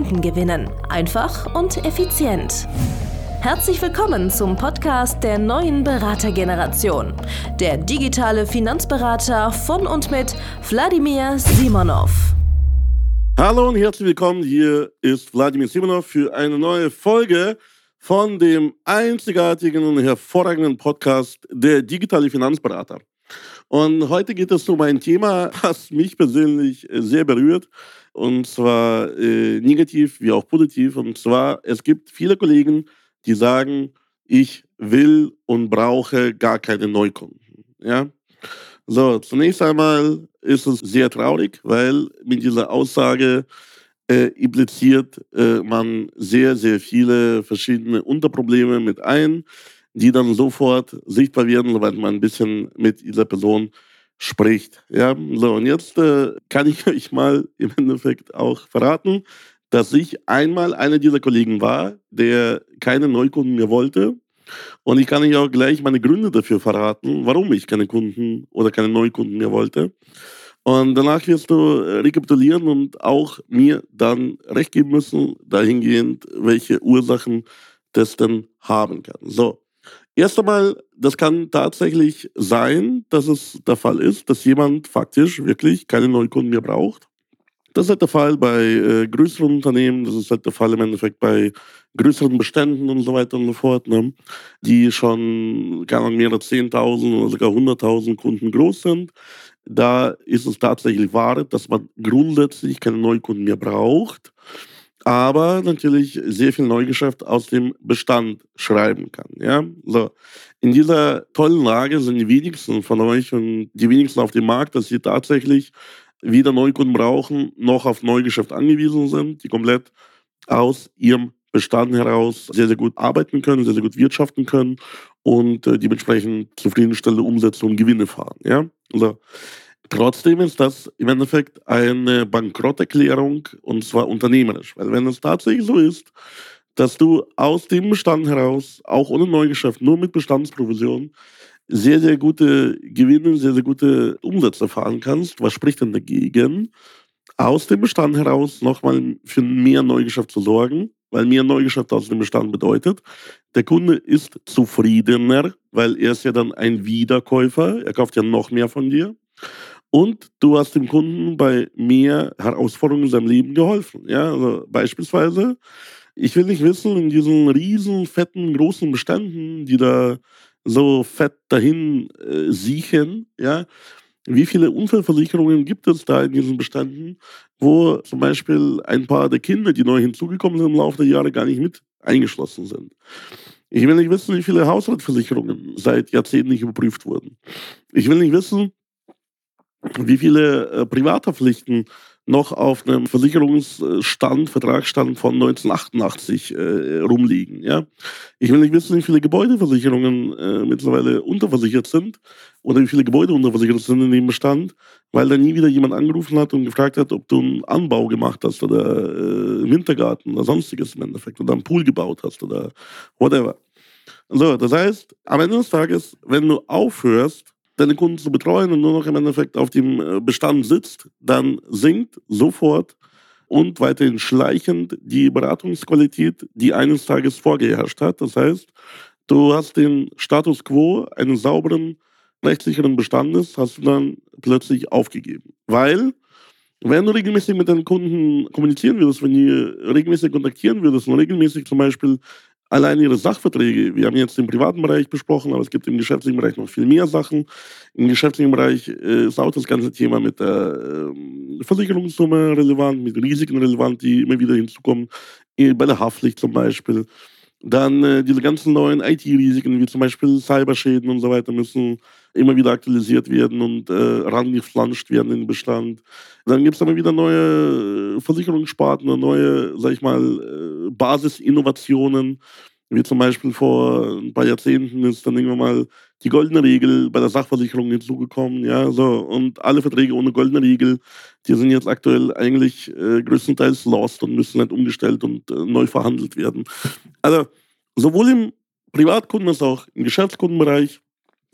Kunden gewinnen. Einfach und effizient. Herzlich willkommen zum Podcast der neuen Beratergeneration. Der digitale Finanzberater von und mit Wladimir Simonov. Hallo und herzlich willkommen. Hier ist Wladimir Simonov für eine neue Folge von dem einzigartigen und hervorragenden Podcast der digitale Finanzberater. Und heute geht es um ein Thema, was mich persönlich sehr berührt und zwar äh, negativ wie auch positiv. Und zwar, es gibt viele Kollegen, die sagen, ich will und brauche gar keine Neukunden. Ja? So, zunächst einmal ist es sehr traurig, weil mit dieser Aussage äh, impliziert äh, man sehr, sehr viele verschiedene Unterprobleme mit ein, die dann sofort sichtbar werden, weil man ein bisschen mit dieser Person spricht. Ja, so und jetzt äh, kann ich euch mal im Endeffekt auch verraten, dass ich einmal einer dieser Kollegen war, der keine Neukunden mehr wollte. Und ich kann euch auch gleich meine Gründe dafür verraten, warum ich keine Kunden oder keine Neukunden mehr wollte. Und danach wirst du äh, rekapitulieren und auch mir dann recht geben müssen, dahingehend, welche Ursachen das denn haben kann. So, Erst einmal, das kann tatsächlich sein, dass es der Fall ist, dass jemand faktisch wirklich keine Neukunden mehr braucht. Das ist halt der Fall bei äh, größeren Unternehmen, das ist halt der Fall im Endeffekt bei größeren Beständen und so weiter und so fort, ne? die schon keine Ahnung, mehrere 10.000 oder sogar 100.000 Kunden groß sind. Da ist es tatsächlich wahr, dass man grundsätzlich keine Neukunden mehr braucht aber natürlich sehr viel Neugeschäft aus dem Bestand schreiben kann. Ja? So. In dieser tollen Lage sind die wenigsten von euch und die wenigsten auf dem Markt, dass sie tatsächlich weder Neukunden brauchen, noch auf Neugeschäft angewiesen sind, die komplett aus ihrem Bestand heraus sehr, sehr gut arbeiten können, sehr, sehr gut wirtschaften können und äh, dementsprechend zufriedenstellende Umsätze und Gewinne fahren. Ja? So. Trotzdem ist das im Endeffekt eine Bankrotterklärung und zwar unternehmerisch. Weil wenn es tatsächlich so ist, dass du aus dem Bestand heraus, auch ohne Neugeschäft, nur mit Bestandsprovision, sehr, sehr gute Gewinne, sehr, sehr gute Umsätze fahren kannst, was spricht denn dagegen, aus dem Bestand heraus nochmal für mehr Neugeschäft zu sorgen? Weil mehr Neugeschäft aus dem Bestand bedeutet, der Kunde ist zufriedener, weil er ist ja dann ein Wiederkäufer, er kauft ja noch mehr von dir. Und du hast dem Kunden bei mehr Herausforderungen in seinem Leben geholfen. Ja, also beispielsweise, ich will nicht wissen, in diesen riesen, fetten, großen Beständen, die da so fett dahin äh, siechen, ja, wie viele Unfallversicherungen gibt es da in diesen Beständen, wo zum Beispiel ein paar der Kinder, die neu hinzugekommen sind im Laufe der Jahre, gar nicht mit eingeschlossen sind. Ich will nicht wissen, wie viele Hausratversicherungen seit Jahrzehnten nicht überprüft wurden. Ich will nicht wissen, wie viele äh, Privathaftpflichten noch auf einem Versicherungsstand, Vertragsstand von 1988 äh, rumliegen. Ja? Ich will nicht wissen, wie viele Gebäudeversicherungen äh, mittlerweile unterversichert sind oder wie viele Gebäude unterversichert sind in dem Bestand, weil da nie wieder jemand angerufen hat und gefragt hat, ob du einen Anbau gemacht hast oder äh, Wintergarten oder sonstiges im Endeffekt oder einen Pool gebaut hast oder whatever. So, das heißt, am Ende des Tages, wenn du aufhörst, deine Kunden zu betreuen und nur noch im Endeffekt auf dem äh, Bestand sitzt, dann sinkt sofort und weiterhin schleichend die Beratungsqualität, die eines Tages vorgeherrscht hat. Das heißt, du hast den Status quo eines sauberen, rechtssicheren Bestandes, hast du dann plötzlich aufgegeben. Weil, wenn du regelmäßig mit deinen Kunden kommunizieren würdest, wenn die regelmäßig kontaktieren würdest und regelmäßig zum Beispiel allein ihre Sachverträge, wir haben jetzt den privaten Bereich besprochen, aber es gibt im geschäftlichen Bereich noch viel mehr Sachen. Im geschäftlichen Bereich äh, ist auch das ganze Thema mit der äh, Versicherungssumme relevant, mit Risiken relevant, die immer wieder hinzukommen, bei der Haftpflicht zum Beispiel. Dann äh, diese ganzen neuen IT-Risiken, wie zum Beispiel Cyberschäden und so weiter, müssen immer wieder aktualisiert werden und äh, rangeflanscht werden in den Bestand. Dann gibt es aber wieder neue Versicherungssparten und neue, sag ich mal, äh, Basisinnovationen, wie zum Beispiel vor ein paar Jahrzehnten ist dann irgendwann mal die goldene Regel bei der Sachversicherung hinzugekommen, ja, so. Und alle Verträge ohne goldene Regel, die sind jetzt aktuell eigentlich äh, größtenteils lost und müssen halt umgestellt und äh, neu verhandelt werden. Also, sowohl im Privatkunden als auch im Geschäftskundenbereich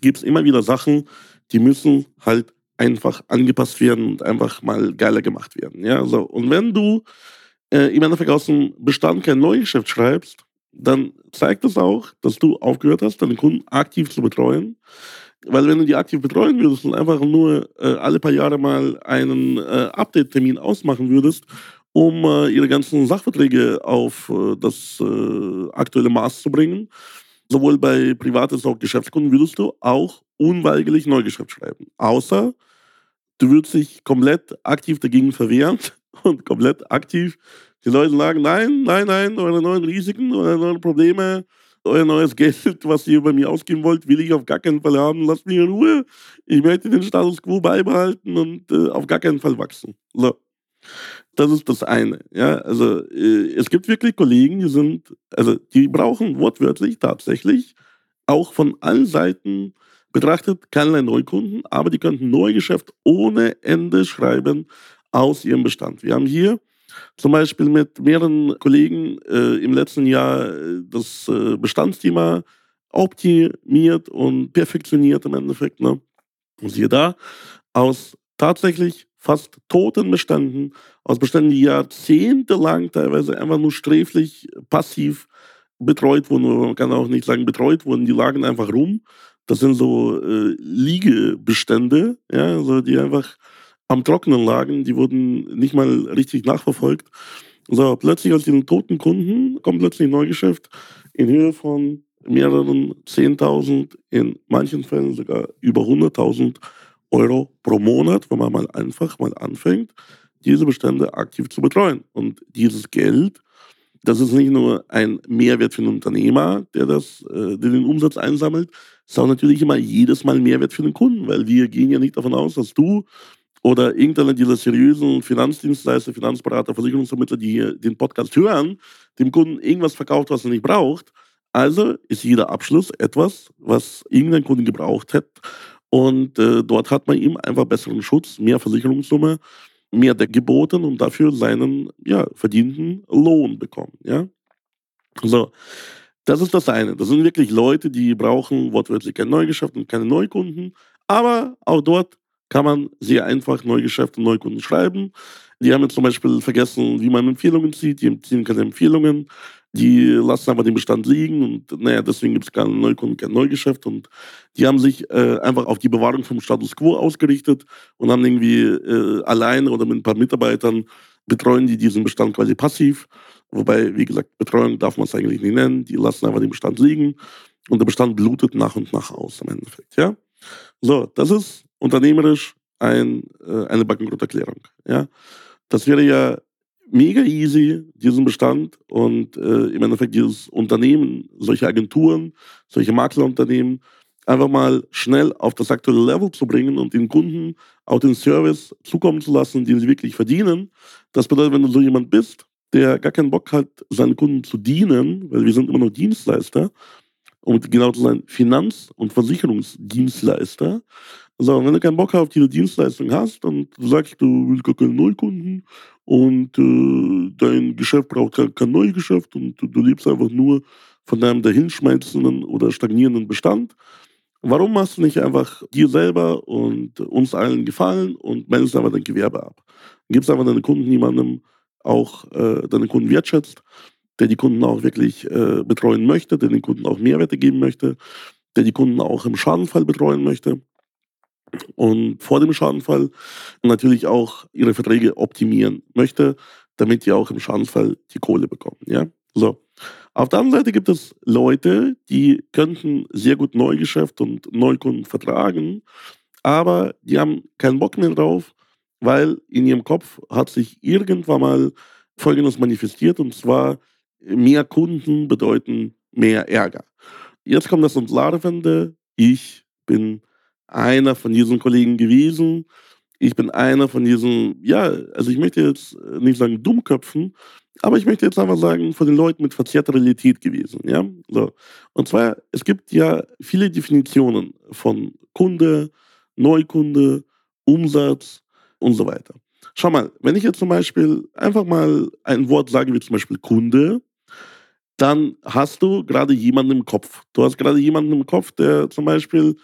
gibt es immer wieder Sachen, die müssen halt einfach angepasst werden und einfach mal geiler gemacht werden, ja, so. Und wenn du äh, im Endeffekt aus dem Bestand kein Neugeschäft schreibst, dann zeigt das auch, dass du aufgehört hast, deine Kunden aktiv zu betreuen. Weil wenn du die aktiv betreuen würdest und einfach nur äh, alle paar Jahre mal einen äh, Update-Termin ausmachen würdest, um äh, ihre ganzen Sachverträge auf äh, das äh, aktuelle Maß zu bringen, sowohl bei Privat- als auch Geschäftskunden, würdest du auch unweigerlich Neugeschäft schreiben. Außer du würdest dich komplett aktiv dagegen verwehren und komplett aktiv die Leute sagen, nein, nein, nein, eure neuen Risiken, eure neuen Probleme, euer neues Geld, was ihr bei mir ausgeben wollt, will ich auf gar keinen Fall haben. Lasst mich in Ruhe. Ich möchte den Status quo beibehalten und äh, auf gar keinen Fall wachsen. So. Das ist das eine. Ja, also äh, es gibt wirklich Kollegen, die sind, also die brauchen wortwörtlich tatsächlich auch von allen Seiten betrachtet keinerlei Neukunden, aber die könnten Neugeschäft ohne Ende schreiben aus ihrem Bestand. Wir haben hier zum Beispiel mit mehreren Kollegen äh, im letzten Jahr äh, das äh, Bestandsthema optimiert und perfektioniert im Endeffekt. Ne? Und siehe da, aus tatsächlich fast toten Beständen, aus Beständen, die jahrzehntelang teilweise einfach nur sträflich passiv betreut wurden, oder man kann auch nicht sagen betreut wurden, die lagen einfach rum. Das sind so äh, Liegebestände, ja, also die einfach am Trockenen lagen, die wurden nicht mal richtig nachverfolgt. So, plötzlich aus diesen toten Kunden kommt plötzlich ein Neugeschäft in Höhe von mehreren 10.000, in manchen Fällen sogar über 100.000 Euro pro Monat, wenn man mal einfach mal anfängt, diese Bestände aktiv zu betreuen. Und dieses Geld, das ist nicht nur ein Mehrwert für den Unternehmer, der, das, äh, der den Umsatz einsammelt, sondern natürlich immer jedes Mal Mehrwert für den Kunden, weil wir gehen ja nicht davon aus, dass du oder irgendeiner dieser seriösen Finanzdienstleister, Finanzberater, Versicherungsvermittler, die den Podcast hören, dem Kunden irgendwas verkauft, was er nicht braucht. Also ist jeder Abschluss etwas, was irgendein Kunde gebraucht hat. Und äh, dort hat man ihm einfach besseren Schutz, mehr Versicherungssumme, mehr Deck geboten und dafür seinen ja, verdienten Lohn bekommen. Ja? So, das ist das eine. Das sind wirklich Leute, die brauchen wortwörtlich kein Neugeschäft und keine Neukunden. Aber auch dort kann man sehr einfach Neugeschäfte und Neukunden schreiben. Die haben jetzt zum Beispiel vergessen, wie man Empfehlungen zieht. Die ziehen keine Empfehlungen. Die lassen aber den Bestand liegen und naja, deswegen gibt es keine Neukunden, kein Neugeschäft. Und die haben sich äh, einfach auf die Bewahrung vom Status quo ausgerichtet und haben irgendwie äh, alleine oder mit ein paar Mitarbeitern betreuen die diesen Bestand quasi passiv. Wobei, wie gesagt, Betreuung darf man es eigentlich nicht nennen. Die lassen einfach den Bestand liegen und der Bestand blutet nach und nach aus im Endeffekt. Ja? So, das ist unternehmerisch ein, äh, eine Bankrotterklärung. Ja? Das wäre ja mega easy, diesen Bestand und äh, im Endeffekt dieses Unternehmen, solche Agenturen, solche Maklerunternehmen einfach mal schnell auf das aktuelle Level zu bringen und den Kunden auch den Service zukommen zu lassen, den sie wirklich verdienen. Das bedeutet, wenn du so jemand bist, der gar keinen Bock hat, seinen Kunden zu dienen, weil wir sind immer noch Dienstleister, um genau zu sein, Finanz- und Versicherungsdienstleister, so, wenn du keinen Bock auf diese Dienstleistung hast und du sagst, du willst gar keine Neukunden und äh, dein Geschäft braucht kein, kein Neugeschäft und du, du lebst einfach nur von deinem dahinschmelzenden oder stagnierenden Bestand, warum machst du nicht einfach dir selber und uns allen Gefallen und meldest einfach dein Gewerbe ab? Gibst einfach deine Kunden jemandem auch äh, deine Kunden wertschätzt, der die Kunden auch wirklich äh, betreuen möchte, der den Kunden auch Mehrwerte geben möchte, der die Kunden auch im Schadenfall betreuen möchte und vor dem Schadenfall natürlich auch ihre Verträge optimieren möchte, damit die auch im Schadenfall die Kohle bekommen. Ja? So. Auf der anderen Seite gibt es Leute, die könnten sehr gut Neugeschäft und Neukunden vertragen, aber die haben keinen Bock mehr drauf, weil in ihrem Kopf hat sich irgendwann mal Folgendes manifestiert und zwar mehr Kunden bedeuten mehr Ärger. Jetzt kommt das Entlarvende. Ich bin einer von diesen Kollegen gewesen. Ich bin einer von diesen, ja, also ich möchte jetzt nicht sagen Dummköpfen, aber ich möchte jetzt einfach sagen, von den Leuten mit verzerrter Realität gewesen. Ja? So. Und zwar, es gibt ja viele Definitionen von Kunde, Neukunde, Umsatz und so weiter. Schau mal, wenn ich jetzt zum Beispiel einfach mal ein Wort sage, wie zum Beispiel Kunde, dann hast du gerade jemanden im Kopf. Du hast gerade jemanden im Kopf, der zum Beispiel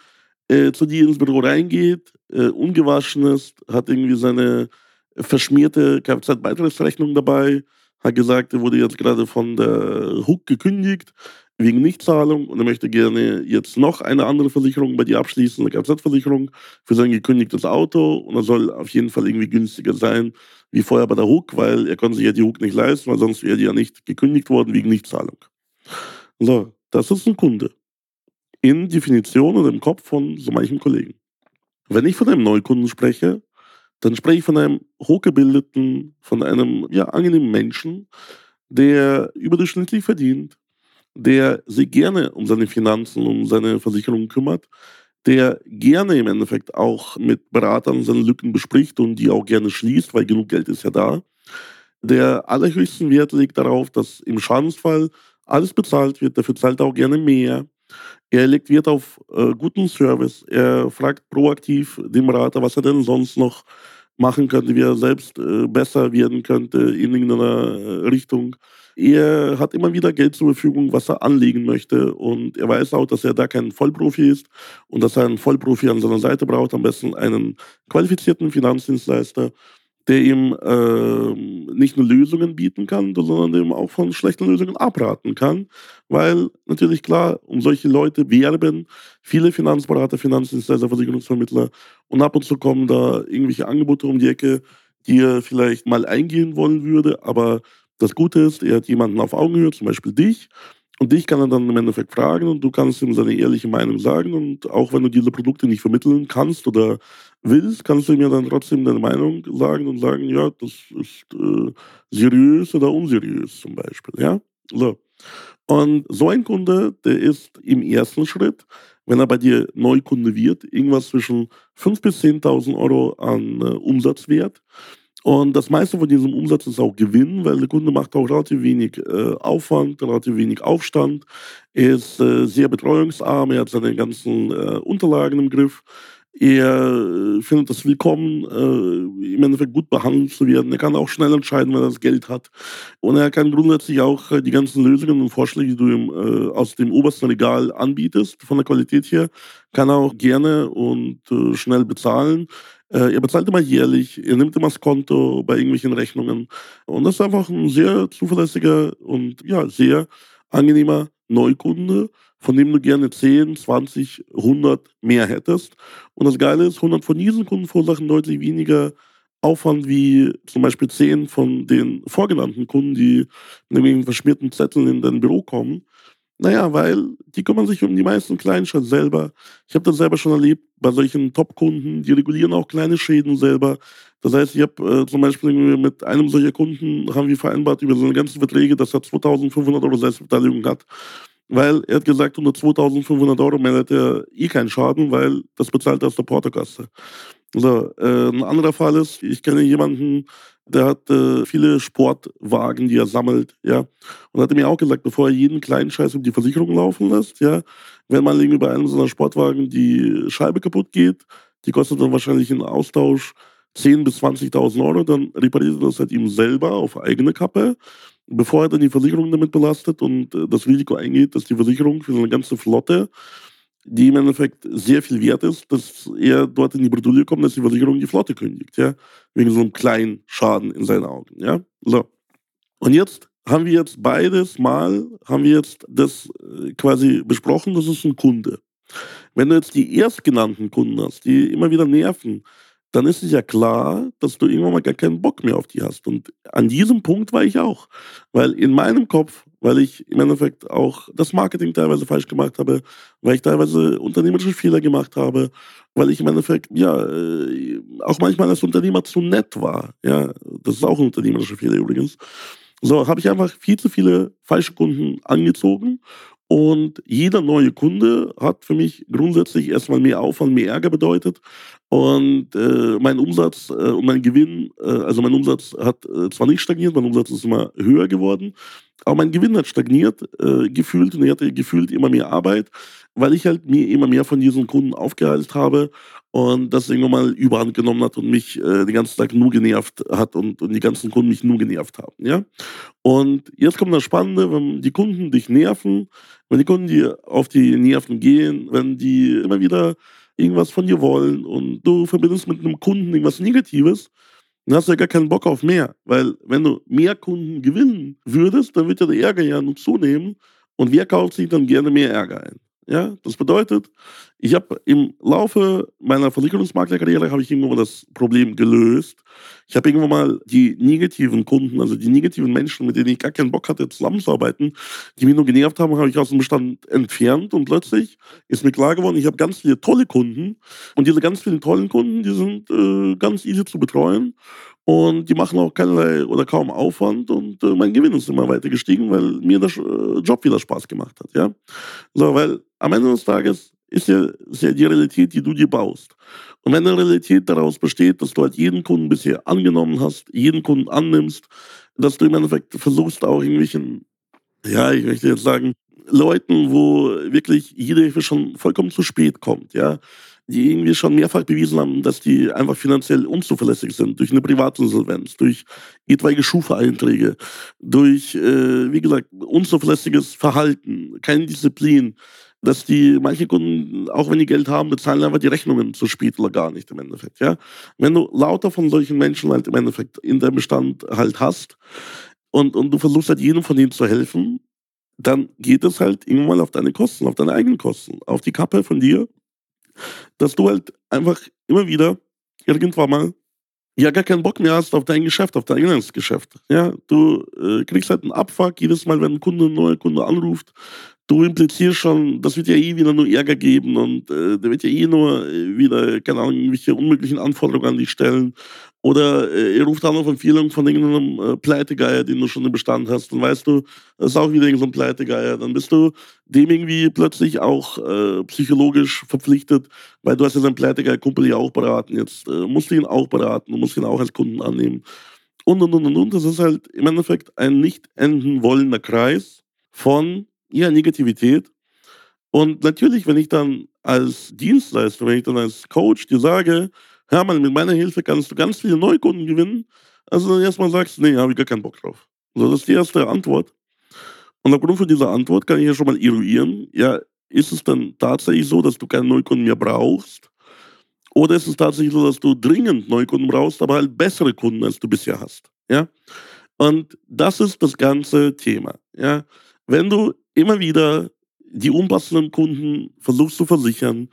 äh, zu dir ins Büro reingeht, äh, ungewaschen ist, hat irgendwie seine verschmierte Kfz-Beitrittsrechnung dabei, hat gesagt, er wurde jetzt gerade von der Hook gekündigt wegen Nichtzahlung und er möchte gerne jetzt noch eine andere Versicherung bei dir abschließen, eine Kfz-Versicherung für sein gekündigtes Auto und er soll auf jeden Fall irgendwie günstiger sein wie vorher bei der Hook, weil er konnte sich ja die Hook nicht leisten, weil sonst wäre die ja nicht gekündigt worden wegen Nichtzahlung. So, das ist ein Kunde. In Definition und im Kopf von so manchen Kollegen. Wenn ich von einem Neukunden spreche, dann spreche ich von einem hochgebildeten, von einem ja, angenehmen Menschen, der überdurchschnittlich verdient, der sich gerne um seine Finanzen, um seine Versicherungen kümmert, der gerne im Endeffekt auch mit Beratern seine Lücken bespricht und die auch gerne schließt, weil genug Geld ist ja da, der allerhöchsten Wert legt darauf, dass im Schadensfall alles bezahlt wird, dafür zahlt er auch gerne mehr. Er legt Wert auf äh, guten Service. Er fragt proaktiv den Berater, was er denn sonst noch machen könnte, wie er selbst äh, besser werden könnte in irgendeiner äh, Richtung. Er hat immer wieder Geld zur Verfügung, was er anlegen möchte. Und er weiß auch, dass er da kein Vollprofi ist und dass er einen Vollprofi an seiner Seite braucht. Am besten einen qualifizierten Finanzdienstleister, der ihm äh, nicht nur Lösungen bieten kann, sondern ihm auch von schlechten Lösungen abraten kann. Weil natürlich klar, um solche Leute werben viele Finanzberater, Finanzdienstleister, Versicherungsvermittler und ab und zu kommen da irgendwelche Angebote um die Ecke, die er vielleicht mal eingehen wollen würde. Aber das Gute ist, er hat jemanden auf Augenhöhe, zum Beispiel dich, und dich kann er dann im Endeffekt fragen und du kannst ihm seine ehrliche Meinung sagen. Und auch wenn du diese Produkte nicht vermitteln kannst oder willst, kannst du ja dann trotzdem deine Meinung sagen und sagen, ja, das ist äh, seriös oder unseriös zum Beispiel. Ja? So. Und so ein Kunde, der ist im ersten Schritt, wenn er bei dir Neukunde wird, irgendwas zwischen 5.000 bis 10.000 Euro an äh, Umsatzwert. Und das meiste von diesem Umsatz ist auch Gewinn, weil der Kunde macht auch relativ wenig äh, Aufwand, relativ wenig Aufstand. Ist äh, sehr betreuungsarm, er hat seine ganzen äh, Unterlagen im Griff. Er äh, findet es willkommen, äh, im Endeffekt gut behandelt zu werden. Er kann auch schnell entscheiden, wenn er das Geld hat. Und er kann grundsätzlich auch äh, die ganzen Lösungen und Vorschläge, die du ihm äh, aus dem obersten Regal anbietest, von der Qualität her, kann er auch gerne und äh, schnell bezahlen. Äh, er bezahlt immer jährlich, er nimmt immer das Konto bei irgendwelchen Rechnungen. Und das ist einfach ein sehr zuverlässiger und ja, sehr angenehmer Neukunde, von dem du gerne 10, 20, 100 mehr hättest. Und das Geile ist, 100 von diesen Kunden verursachen deutlich weniger Aufwand wie zum Beispiel 10 von den vorgenannten Kunden, die mit irgendwelchen verschmierten Zetteln in dein Büro kommen. Naja, weil die kümmern sich um die meisten Kleinschritte selber. Ich habe das selber schon erlebt bei solchen Top-Kunden, die regulieren auch kleine Schäden selber. Das heißt, ich habe äh, zum Beispiel mit einem solcher Kunden haben wir vereinbart über seine ganzen Verträge, dass er 2500 Euro Selbstbeteiligung hat. Weil er hat gesagt, unter 2500 Euro meldet er eh keinen Schaden, weil das bezahlt er aus der Portokasse. So, äh, ein anderer Fall ist, ich kenne jemanden, der hat äh, viele Sportwagen, die er sammelt, ja. Und hat mir auch gesagt, bevor er jeden kleinen Scheiß um die Versicherung laufen lässt, ja, wenn mal irgendwie bei einem seiner Sportwagen die Scheibe kaputt geht, die kostet dann wahrscheinlich im Austausch 10.000 bis 20.000 Euro, dann repariert er das halt ihm selber auf eigene Kappe, bevor er dann die Versicherung damit belastet und äh, das Risiko eingeht, dass die Versicherung für seine ganze Flotte die im Endeffekt sehr viel wert ist, dass er dort in die Bredouille kommt, dass die Versicherung die Flotte kündigt, ja, wegen so einem kleinen Schaden in seinen Augen, ja. So. Und jetzt haben wir jetzt beides mal, haben wir jetzt das äh, quasi besprochen, das ist ein Kunde. Wenn du jetzt die erstgenannten Kunden hast, die immer wieder nerven, dann ist es ja klar, dass du irgendwann mal gar keinen Bock mehr auf die hast. Und an diesem Punkt war ich auch. Weil in meinem Kopf, weil ich im Endeffekt auch das Marketing teilweise falsch gemacht habe, weil ich teilweise unternehmerische Fehler gemacht habe, weil ich im Endeffekt, ja, äh, auch manchmal als Unternehmer zu nett war. Ja, das ist auch ein unternehmerischer Fehler übrigens. So, habe ich einfach viel zu viele falsche Kunden angezogen Und jeder neue Kunde hat für mich grundsätzlich erstmal mehr Aufwand, mehr Ärger bedeutet. Und äh, mein Umsatz äh, und mein Gewinn, äh, also mein Umsatz hat äh, zwar nicht stagniert, mein Umsatz ist immer höher geworden, aber mein Gewinn hat stagniert, äh, gefühlt und ich hatte gefühlt immer mehr Arbeit, weil ich halt mir immer mehr von diesen Kunden aufgehalten habe und das irgendwann mal überhand genommen hat und mich äh, den ganzen Tag nur genervt hat und, und die ganzen Kunden mich nur genervt haben. Ja? Und jetzt kommt das Spannende, wenn die Kunden dich nerven, wenn die Kunden dir auf die Nerven gehen, wenn die immer wieder irgendwas von dir wollen und du verbindest mit einem Kunden irgendwas Negatives, dann hast du ja gar keinen Bock auf mehr. Weil wenn du mehr Kunden gewinnen würdest, dann wird ja der Ärger ja nur zunehmen und wer kauft sich dann gerne mehr Ärger ein? Ja, das bedeutet, ich habe im Laufe meiner Versicherungsmaklerkarriere habe ich irgendwann mal das Problem gelöst. Ich habe irgendwann mal die negativen Kunden, also die negativen Menschen, mit denen ich gar keinen Bock hatte, zusammenzuarbeiten, die mich nur genervt haben, habe ich aus dem Bestand entfernt. Und plötzlich ist mir klar geworden, ich habe ganz viele tolle Kunden. Und diese ganz vielen tollen Kunden, die sind äh, ganz easy zu betreuen und die machen auch keinerlei oder kaum Aufwand und äh, mein Gewinn ist immer weiter gestiegen, weil mir der äh, Job wieder Spaß gemacht hat. Ja? So, weil am Ende des Tages ist ja, ist ja die Realität, die du dir baust. Und wenn eine Realität daraus besteht, dass du halt jeden Kunden bisher angenommen hast, jeden Kunden annimmst, dass du im Endeffekt versuchst, auch irgendwelchen, ja, ich möchte jetzt sagen, Leuten, wo wirklich jede Hilfe schon vollkommen zu spät kommt, ja, die irgendwie schon mehrfach bewiesen haben, dass die einfach finanziell unzuverlässig sind, durch eine Privatinsolvenz, durch etwaige Schufa-Einträge, durch, äh, wie gesagt, unzuverlässiges Verhalten, keine Disziplin, dass die manche Kunden, auch wenn die Geld haben, bezahlen einfach die Rechnungen zu spät oder gar nicht im Endeffekt. Ja? Wenn du lauter von solchen Menschen halt im Endeffekt in deinem Bestand halt hast und, und du versuchst halt jedem von denen zu helfen, dann geht es halt irgendwann mal auf deine Kosten, auf deine eigenen Kosten, auf die Kappe von dir dass du halt einfach immer wieder irgendwann mal ja gar keinen Bock mehr hast auf dein Geschäft, auf dein eigenes Geschäft. Ja, du äh, kriegst halt einen Abfuck jedes Mal, wenn ein Kunde, ein neuer Kunde anruft. Du implizierst schon, das wird ja eh wieder nur Ärger geben und äh, der wird ja eh nur äh, wieder, keine Ahnung, irgendwelche unmöglichen Anforderungen an dich stellen. Oder äh, er ruft an auf Empfehlung von irgendeinem äh, Pleitegeier, den du schon im Bestand hast. Dann weißt du, das ist auch wieder irgendein so Pleitegeier. Dann bist du dem irgendwie plötzlich auch äh, psychologisch verpflichtet, weil du hast ja seinen Pleitegeier-Kumpel ja auch beraten. Jetzt äh, musst du ihn auch beraten, du musst ihn auch als Kunden annehmen. Und, und, und, und, und. Das ist halt im Endeffekt ein nicht enden wollender Kreis von ja, Negativität. Und natürlich, wenn ich dann als Dienstleister, wenn ich dann als Coach dir sage, Hermann, mit meiner Hilfe kannst du ganz viele Neukunden gewinnen. Also dann erstmal sagst, nee, habe ich gar keinen Bock drauf. So, das ist die erste Antwort. Und aufgrund von dieser Antwort kann ich ja schon mal eruieren, ja, ist es dann tatsächlich so, dass du keine Neukunden mehr brauchst? Oder ist es tatsächlich so, dass du dringend Neukunden brauchst, aber halt bessere Kunden, als du bisher hast? Ja? Und das ist das ganze Thema. Ja? Wenn du immer wieder die unpassenden Kunden versuchst zu versichern,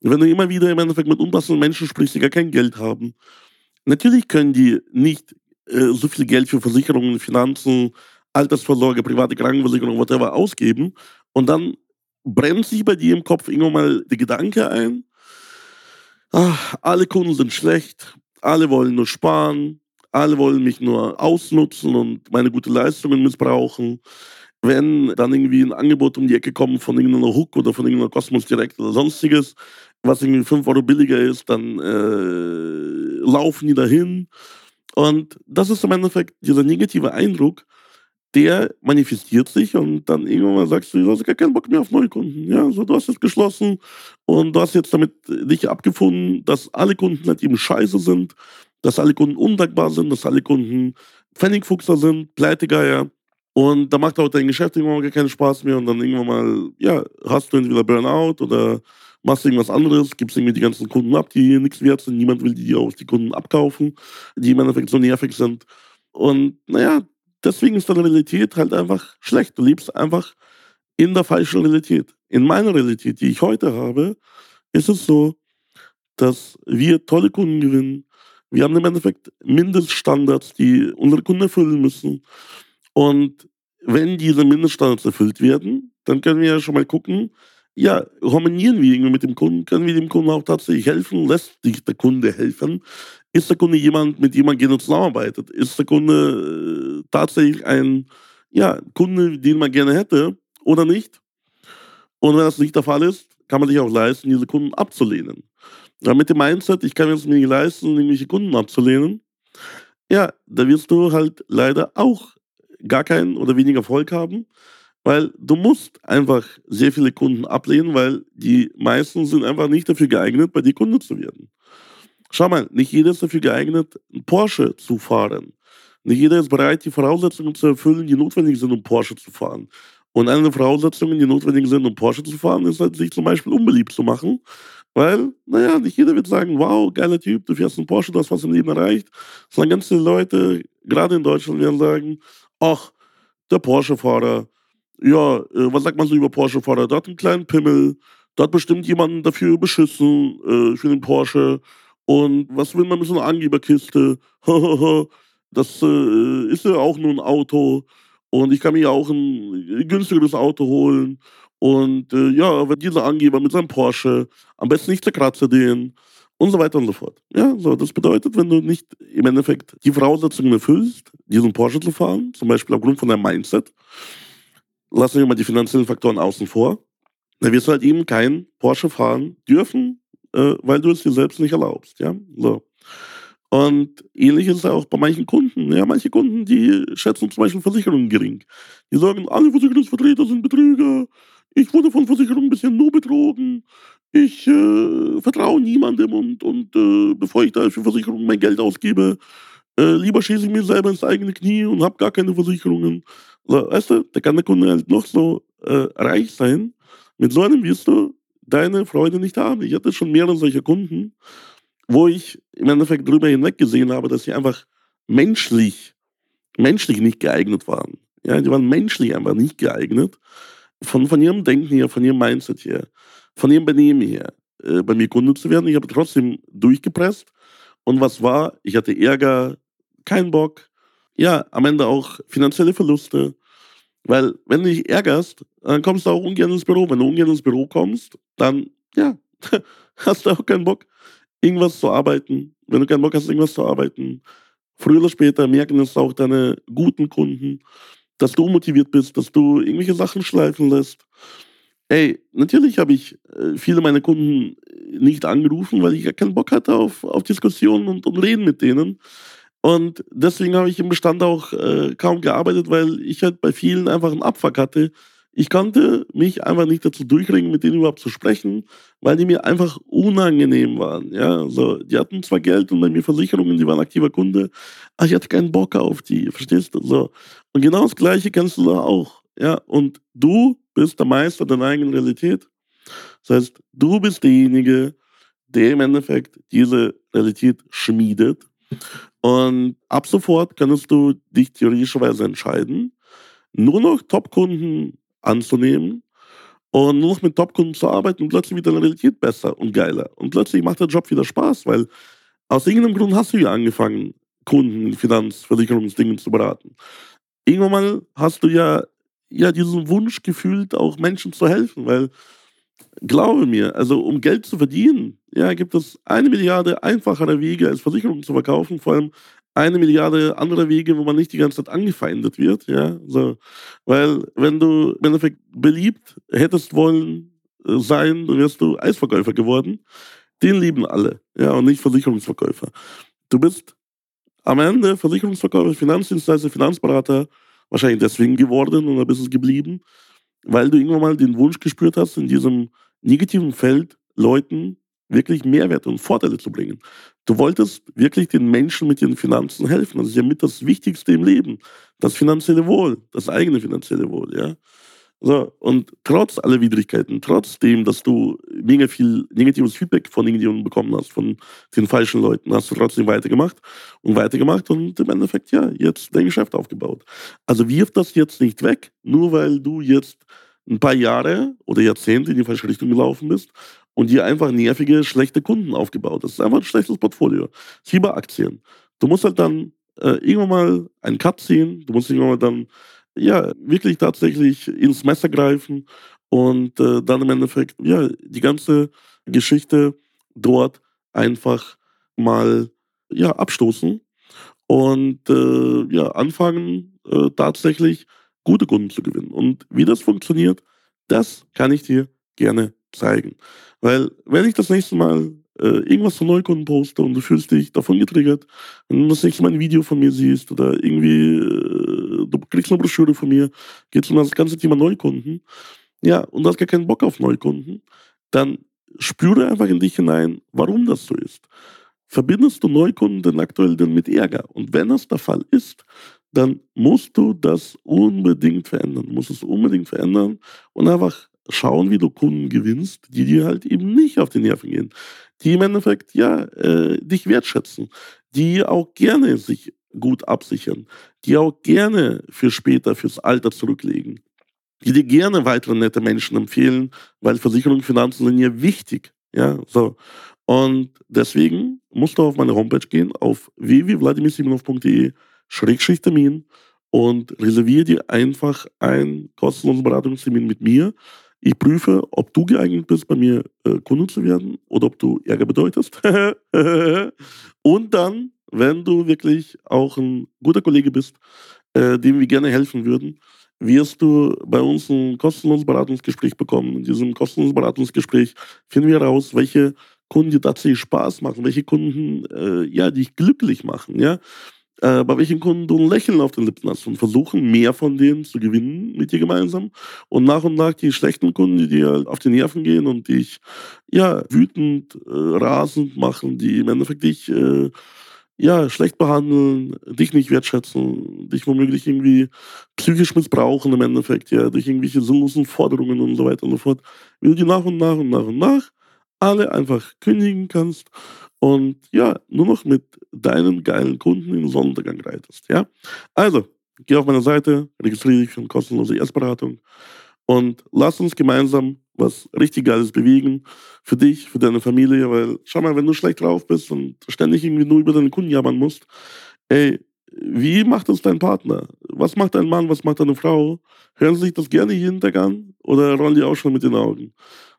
wenn du immer wieder im Endeffekt mit unpassenden Menschen sprichst, die gar kein Geld haben, natürlich können die nicht äh, so viel Geld für Versicherungen, Finanzen, Altersvorsorge, private Krankenversicherung, whatever ausgeben und dann brennt sich bei dir im Kopf irgendwann mal der Gedanke ein, ach, alle Kunden sind schlecht, alle wollen nur sparen, alle wollen mich nur ausnutzen und meine gute Leistungen missbrauchen wenn dann irgendwie ein Angebot um die Ecke kommt von irgendeiner Hook oder von irgendeiner Cosmos Direct oder sonstiges, was irgendwie 5 Euro billiger ist, dann äh, laufen die dahin. Und das ist im Endeffekt dieser negative Eindruck, der manifestiert sich und dann irgendwann mal sagst du, du hast gar keinen Bock mehr auf Neukunden. Ja, so du hast jetzt geschlossen und du hast jetzt damit dich abgefunden, dass alle Kunden halt eben scheiße sind, dass alle Kunden undankbar sind, dass alle Kunden Pfennigfuchser sind, Pleitegeier und da macht auch dein Geschäft irgendwann mal keinen Spaß mehr und dann irgendwann mal, ja, hast du entweder Burnout oder machst irgendwas anderes, gibst irgendwie die ganzen Kunden ab, die nichts wert sind, niemand will die aus die Kunden abkaufen, die im Endeffekt so nervig sind. Und naja, deswegen ist deine Realität halt einfach schlecht. Du lebst einfach in der falschen Realität. In meiner Realität, die ich heute habe, ist es so, dass wir tolle Kunden gewinnen. Wir haben im Endeffekt Mindeststandards, die unsere Kunden erfüllen müssen. Und wenn diese Mindeststandards erfüllt werden, dann können wir ja schon mal gucken, ja, harmonieren wir irgendwie mit dem Kunden, können wir dem Kunden auch tatsächlich helfen, lässt sich der Kunde helfen? Ist der Kunde jemand, mit dem man gerne zusammenarbeitet? Ist der Kunde äh, tatsächlich ein ja, Kunde, den man gerne hätte oder nicht? Und wenn das nicht der Fall ist, kann man sich auch leisten, diese Kunden abzulehnen. Ja, mit dem Mindset, ich kann es mir nicht leisten, irgendwelche Kunden abzulehnen, ja, da wirst du halt leider auch gar keinen oder weniger Erfolg haben, weil du musst einfach sehr viele Kunden ablehnen, weil die meisten sind einfach nicht dafür geeignet, bei dir Kunde zu werden. Schau mal, nicht jeder ist dafür geeignet, einen Porsche zu fahren. Nicht jeder ist bereit, die Voraussetzungen zu erfüllen, die notwendig sind, um Porsche zu fahren. Und eine der Voraussetzungen, die notwendig sind, um Porsche zu fahren, ist halt, sich zum Beispiel unbeliebt zu machen. Weil, naja, nicht jeder wird sagen, wow, geiler Typ, du fährst einen Porsche, du hast was im Leben erreicht. Sondern ganz viele Leute, gerade in Deutschland, werden sagen, ach, der Porsche-Fahrer, ja, äh, was sagt man so über Porsche-Fahrer? Der hat einen kleinen Pimmel, da hat bestimmt jemanden dafür beschissen äh, für den Porsche. Und was will man mit so einer Angeberkiste? das äh, ist ja auch nur ein Auto. Und ich kann mir auch ein günstigeres Auto holen. Und äh, ja, wenn dieser Angeber mit seinem Porsche, am besten nicht zerkratze den und so weiter und so fort. Ja, so, das bedeutet, wenn du nicht im Endeffekt die Voraussetzungen erfüllst, diesen Porsche zu fahren, zum Beispiel aufgrund von deinem Mindset, lassen wir mal die finanziellen Faktoren außen vor, dann wirst du halt eben kein Porsche fahren dürfen, äh, weil du es dir selbst nicht erlaubst. Ja, so. Und ähnlich ist es auch bei manchen Kunden. Ja, manche Kunden, die schätzen zum Beispiel Versicherungen gering. Die sagen, alle Versicherungsvertreter sind Betrüger. Ich wurde von Versicherungen bisher nur betrogen. Ich äh, vertraue niemandem und, und äh, bevor ich da für Versicherungen mein Geld ausgebe, äh, lieber schieße ich mir selber ins eigene Knie und habe gar keine Versicherungen. Weißt du, da kann der Kunde halt noch so äh, reich sein. Mit so einem wirst du deine Freude nicht haben. Ich hatte schon mehrere solcher Kunden wo ich im Endeffekt drüber hinweg gesehen habe, dass sie einfach menschlich, menschlich nicht geeignet waren. Ja, die waren menschlich einfach nicht geeignet. Von, von ihrem Denken her, von ihrem Mindset her, von ihrem Benehmen her, äh, bei mir Kunde zu werden. Ich habe trotzdem durchgepresst. Und was war? Ich hatte Ärger, keinen Bock. Ja, am Ende auch finanzielle Verluste. Weil, wenn du dich ärgerst, dann kommst du auch ungern ins Büro. Wenn du ungern ins Büro kommst, dann, ja, hast du auch keinen Bock, irgendwas zu arbeiten. Wenn du keinen Bock hast, irgendwas zu arbeiten, früher oder später merken es auch deine guten Kunden, dass du motiviert bist, dass du irgendwelche Sachen schleifen lässt. Ey, natürlich habe ich äh, viele meiner Kunden nicht angerufen, weil ich ja keinen Bock hatte auf, auf Diskussionen und, und Reden mit denen. Und deswegen habe ich im Bestand auch äh, kaum gearbeitet, weil ich halt bei vielen einfach einen Abfuck hatte, ich konnte mich einfach nicht dazu durchringen, mit denen überhaupt zu sprechen, weil die mir einfach unangenehm waren. Ja, so, die hatten zwar Geld und bei mir Versicherungen, die waren aktiver Kunde, aber ich hatte keinen Bock auf die, verstehst du? So. Und genau das Gleiche kennst du da auch. Ja, und du bist der Meister deiner eigenen Realität. Das heißt, du bist derjenige, der im Endeffekt diese Realität schmiedet. Und ab sofort kannst du dich theoretischerweise entscheiden, nur noch Top-Kunden anzunehmen und nur noch mit Top-Kunden zu arbeiten und plötzlich wird deine Realität besser und geiler. Und plötzlich macht der Job wieder Spaß, weil aus irgendeinem Grund hast du ja angefangen, Kunden in Finanzversicherungsdingen zu beraten. Irgendwann mal hast du ja, ja diesen Wunsch gefühlt, auch Menschen zu helfen, weil glaube mir, also um Geld zu verdienen, ja, gibt es eine Milliarde einfachere Wege, als Versicherungen zu verkaufen, vor allem eine Milliarde andere Wege, wo man nicht die ganze Zeit angefeindet wird. Ja? So. Weil wenn du im Endeffekt beliebt hättest wollen äh, sein, dann wärst du Eisverkäufer geworden. Den lieben alle, ja, und nicht Versicherungsverkäufer. Du bist am Ende Versicherungsverkäufer, Finanzdienstleister, Finanzberater, wahrscheinlich deswegen geworden und da bist du geblieben, weil du irgendwann mal den Wunsch gespürt hast, in diesem negativen Feld Leuten wirklich Mehrwerte und Vorteile zu bringen. Du wolltest wirklich den Menschen mit ihren Finanzen helfen. Das ist ja mit das Wichtigste im Leben. Das finanzielle Wohl, das eigene finanzielle Wohl, ja. So, und trotz aller Widrigkeiten, trotzdem, dass du mega viel negatives Feedback von irgendjemandem bekommen hast, von den falschen Leuten, hast du trotzdem weitergemacht und weitergemacht und im Endeffekt, ja, jetzt dein Geschäft aufgebaut. Also wirf das jetzt nicht weg, nur weil du jetzt ein paar Jahre oder Jahrzehnte in die falsche Richtung gelaufen bist und dir einfach nervige, schlechte Kunden aufgebaut. Das ist einfach ein schlechtes Portfolio. Ist Aktien. Du musst halt dann äh, irgendwann mal einen Cut ziehen, du musst irgendwann mal dann ja wirklich tatsächlich ins Messer greifen und äh, dann im Endeffekt ja die ganze Geschichte dort einfach mal ja abstoßen und äh, ja anfangen äh, tatsächlich gute Kunden zu gewinnen. Und wie das funktioniert, Das kann ich dir gerne zeigen. Weil wenn ich das nächste Mal äh, irgendwas von Neukunden poste und du fühlst dich davon getriggert, wenn du das nächste Mal ein Video von mir siehst oder irgendwie äh, du kriegst eine Broschüre von mir, geht um das ganze Thema Neukunden, ja, und du hast gar keinen Bock auf Neukunden, dann spüre einfach in dich hinein, warum das so ist. Verbindest du Neukunden denn aktuell denn mit Ärger? Und wenn das der Fall ist, dann musst du das unbedingt verändern. Musst es unbedingt verändern und einfach schauen, wie du Kunden gewinnst, die dir halt eben nicht auf die Nerven gehen. Die im Endeffekt, ja, äh, dich wertschätzen. Die auch gerne sich gut absichern. Die auch gerne für später, fürs Alter zurücklegen. Die dir gerne weitere nette Menschen empfehlen, weil Versicherung und Finanzen sind ja wichtig. Ja, so. Und deswegen musst du auf meine Homepage gehen, auf www.vladimirsimonov.de Termin und reserviere dir einfach einen kostenlosen Beratungstermin mit mir. Ich prüfe, ob du geeignet bist, bei mir äh, Kunde zu werden oder ob du Ärger bedeutest. und dann, wenn du wirklich auch ein guter Kollege bist, äh, dem wir gerne helfen würden, wirst du bei uns ein kostenloses Beratungsgespräch bekommen. In diesem kostenlosen Beratungsgespräch finden wir heraus, welche Kunden dir tatsächlich Spaß machen, welche Kunden äh, ja, dich glücklich machen, ja äh, bei welchen Kunden du ein Lächeln auf den Lippen hast und versuchen, mehr von denen zu gewinnen mit dir gemeinsam. Und nach und nach die schlechten Kunden, die dir auf die Nerven gehen und dich ja, wütend, äh, rasend machen, die im Endeffekt dich äh, ja, schlecht behandeln, dich nicht wertschätzen, dich womöglich irgendwie psychisch missbrauchen im Endeffekt, ja, durch irgendwelche sinnlosen Forderungen und so weiter und so fort. Wie du die nach und nach und nach und nach alle einfach kündigen kannst und ja, nur noch mit deinen geilen Kunden in den Sonnenuntergang reitest. Ja? Also, geh auf meine Seite, registriere dich für eine kostenlose Erstberatung und lass uns gemeinsam was richtig Geiles bewegen für dich, für deine Familie, weil schau mal, wenn du schlecht drauf bist und ständig irgendwie nur über deine Kunden jammern musst, ey, wie macht das dein Partner? Was macht dein Mann? Was macht deine Frau? Hören sie sich das gerne jeden Tag an oder rollen die auch schon mit den Augen?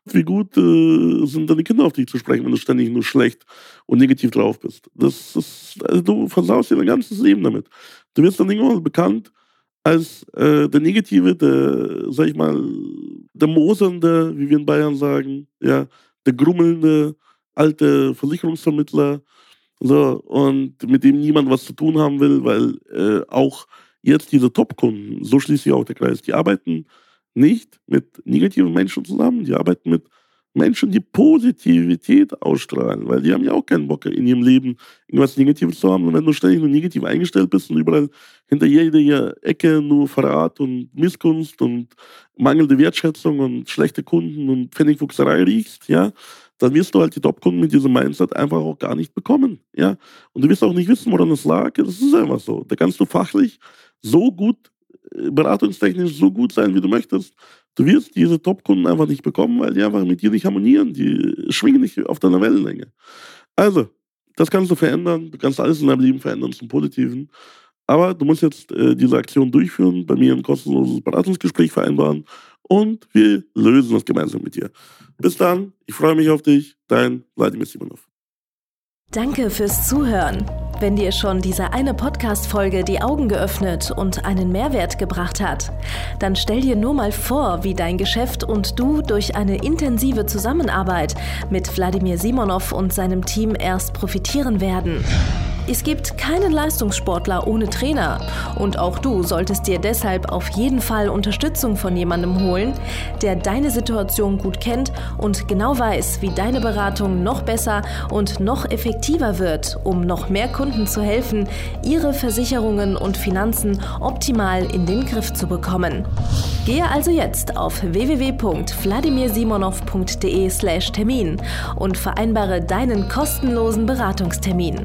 wie gut äh, sind deine Kinder auf dich zu sprechen, wenn du ständig nur schlecht und negativ drauf bist. Das ist, also du versaust dir dein ganzes Leben damit. Du wirst dann irgendwann bekannt als äh, der Negative, der, sag ich mal, der Mosernde, wie wir in Bayern sagen, ja, der grummelnde alte Versicherungsvermittler, so, und mit dem niemand was zu tun haben will, weil äh, auch jetzt diese Top-Kunden, so schließt sich auch der Kreis, die arbeiten nicht mit negativen Menschen zusammen, die arbeiten mit Menschen, die Positivität ausstrahlen, weil die haben ja auch keinen Bock in ihrem Leben irgendwas Negatives zu haben. Und wenn du ständig nur negativ eingestellt bist und überall hinter jeder Ecke nur Verrat und Missgunst und mangelnde Wertschätzung und schlechte Kunden und Pfennigfuchserei riechst, ja, dann wirst du halt die Top-Kunden mit diesem Mindset einfach auch gar nicht bekommen, ja. Und du wirst auch nicht wissen, woran es lag. Das ist einfach so. Da kannst du fachlich so gut beratungstechnisch so gut sein, wie du möchtest. Du wirst diese Top-Kunden einfach nicht bekommen, weil die einfach mit dir nicht harmonieren. Die schwingen nicht auf deiner Wellenlänge. Also, das kannst du verändern. Du kannst alles in deinem Leben verändern zum Positiven. Aber du musst jetzt äh, diese Aktion durchführen, bei mir ein kostenloses Beratungsgespräch vereinbaren und wir lösen das gemeinsam mit dir. Bis dann, ich freue mich auf dich, dein Vladimir Simonov. Danke fürs Zuhören. Wenn dir schon diese eine Podcast-Folge die Augen geöffnet und einen Mehrwert gebracht hat, dann stell dir nur mal vor, wie dein Geschäft und du durch eine intensive Zusammenarbeit mit Wladimir Simonov und seinem Team erst profitieren werden. Es gibt keinen Leistungssportler ohne Trainer und auch du solltest dir deshalb auf jeden Fall Unterstützung von jemandem holen, der deine Situation gut kennt und genau weiß, wie deine Beratung noch besser und noch effektiver wird, um noch mehr Kunden zu helfen, ihre Versicherungen und Finanzen optimal in den Griff zu bekommen. Gehe also jetzt auf www.vladimirsimonov.de/termin und vereinbare deinen kostenlosen Beratungstermin.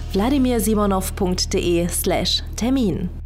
www.wladimirsimonov.de/termin.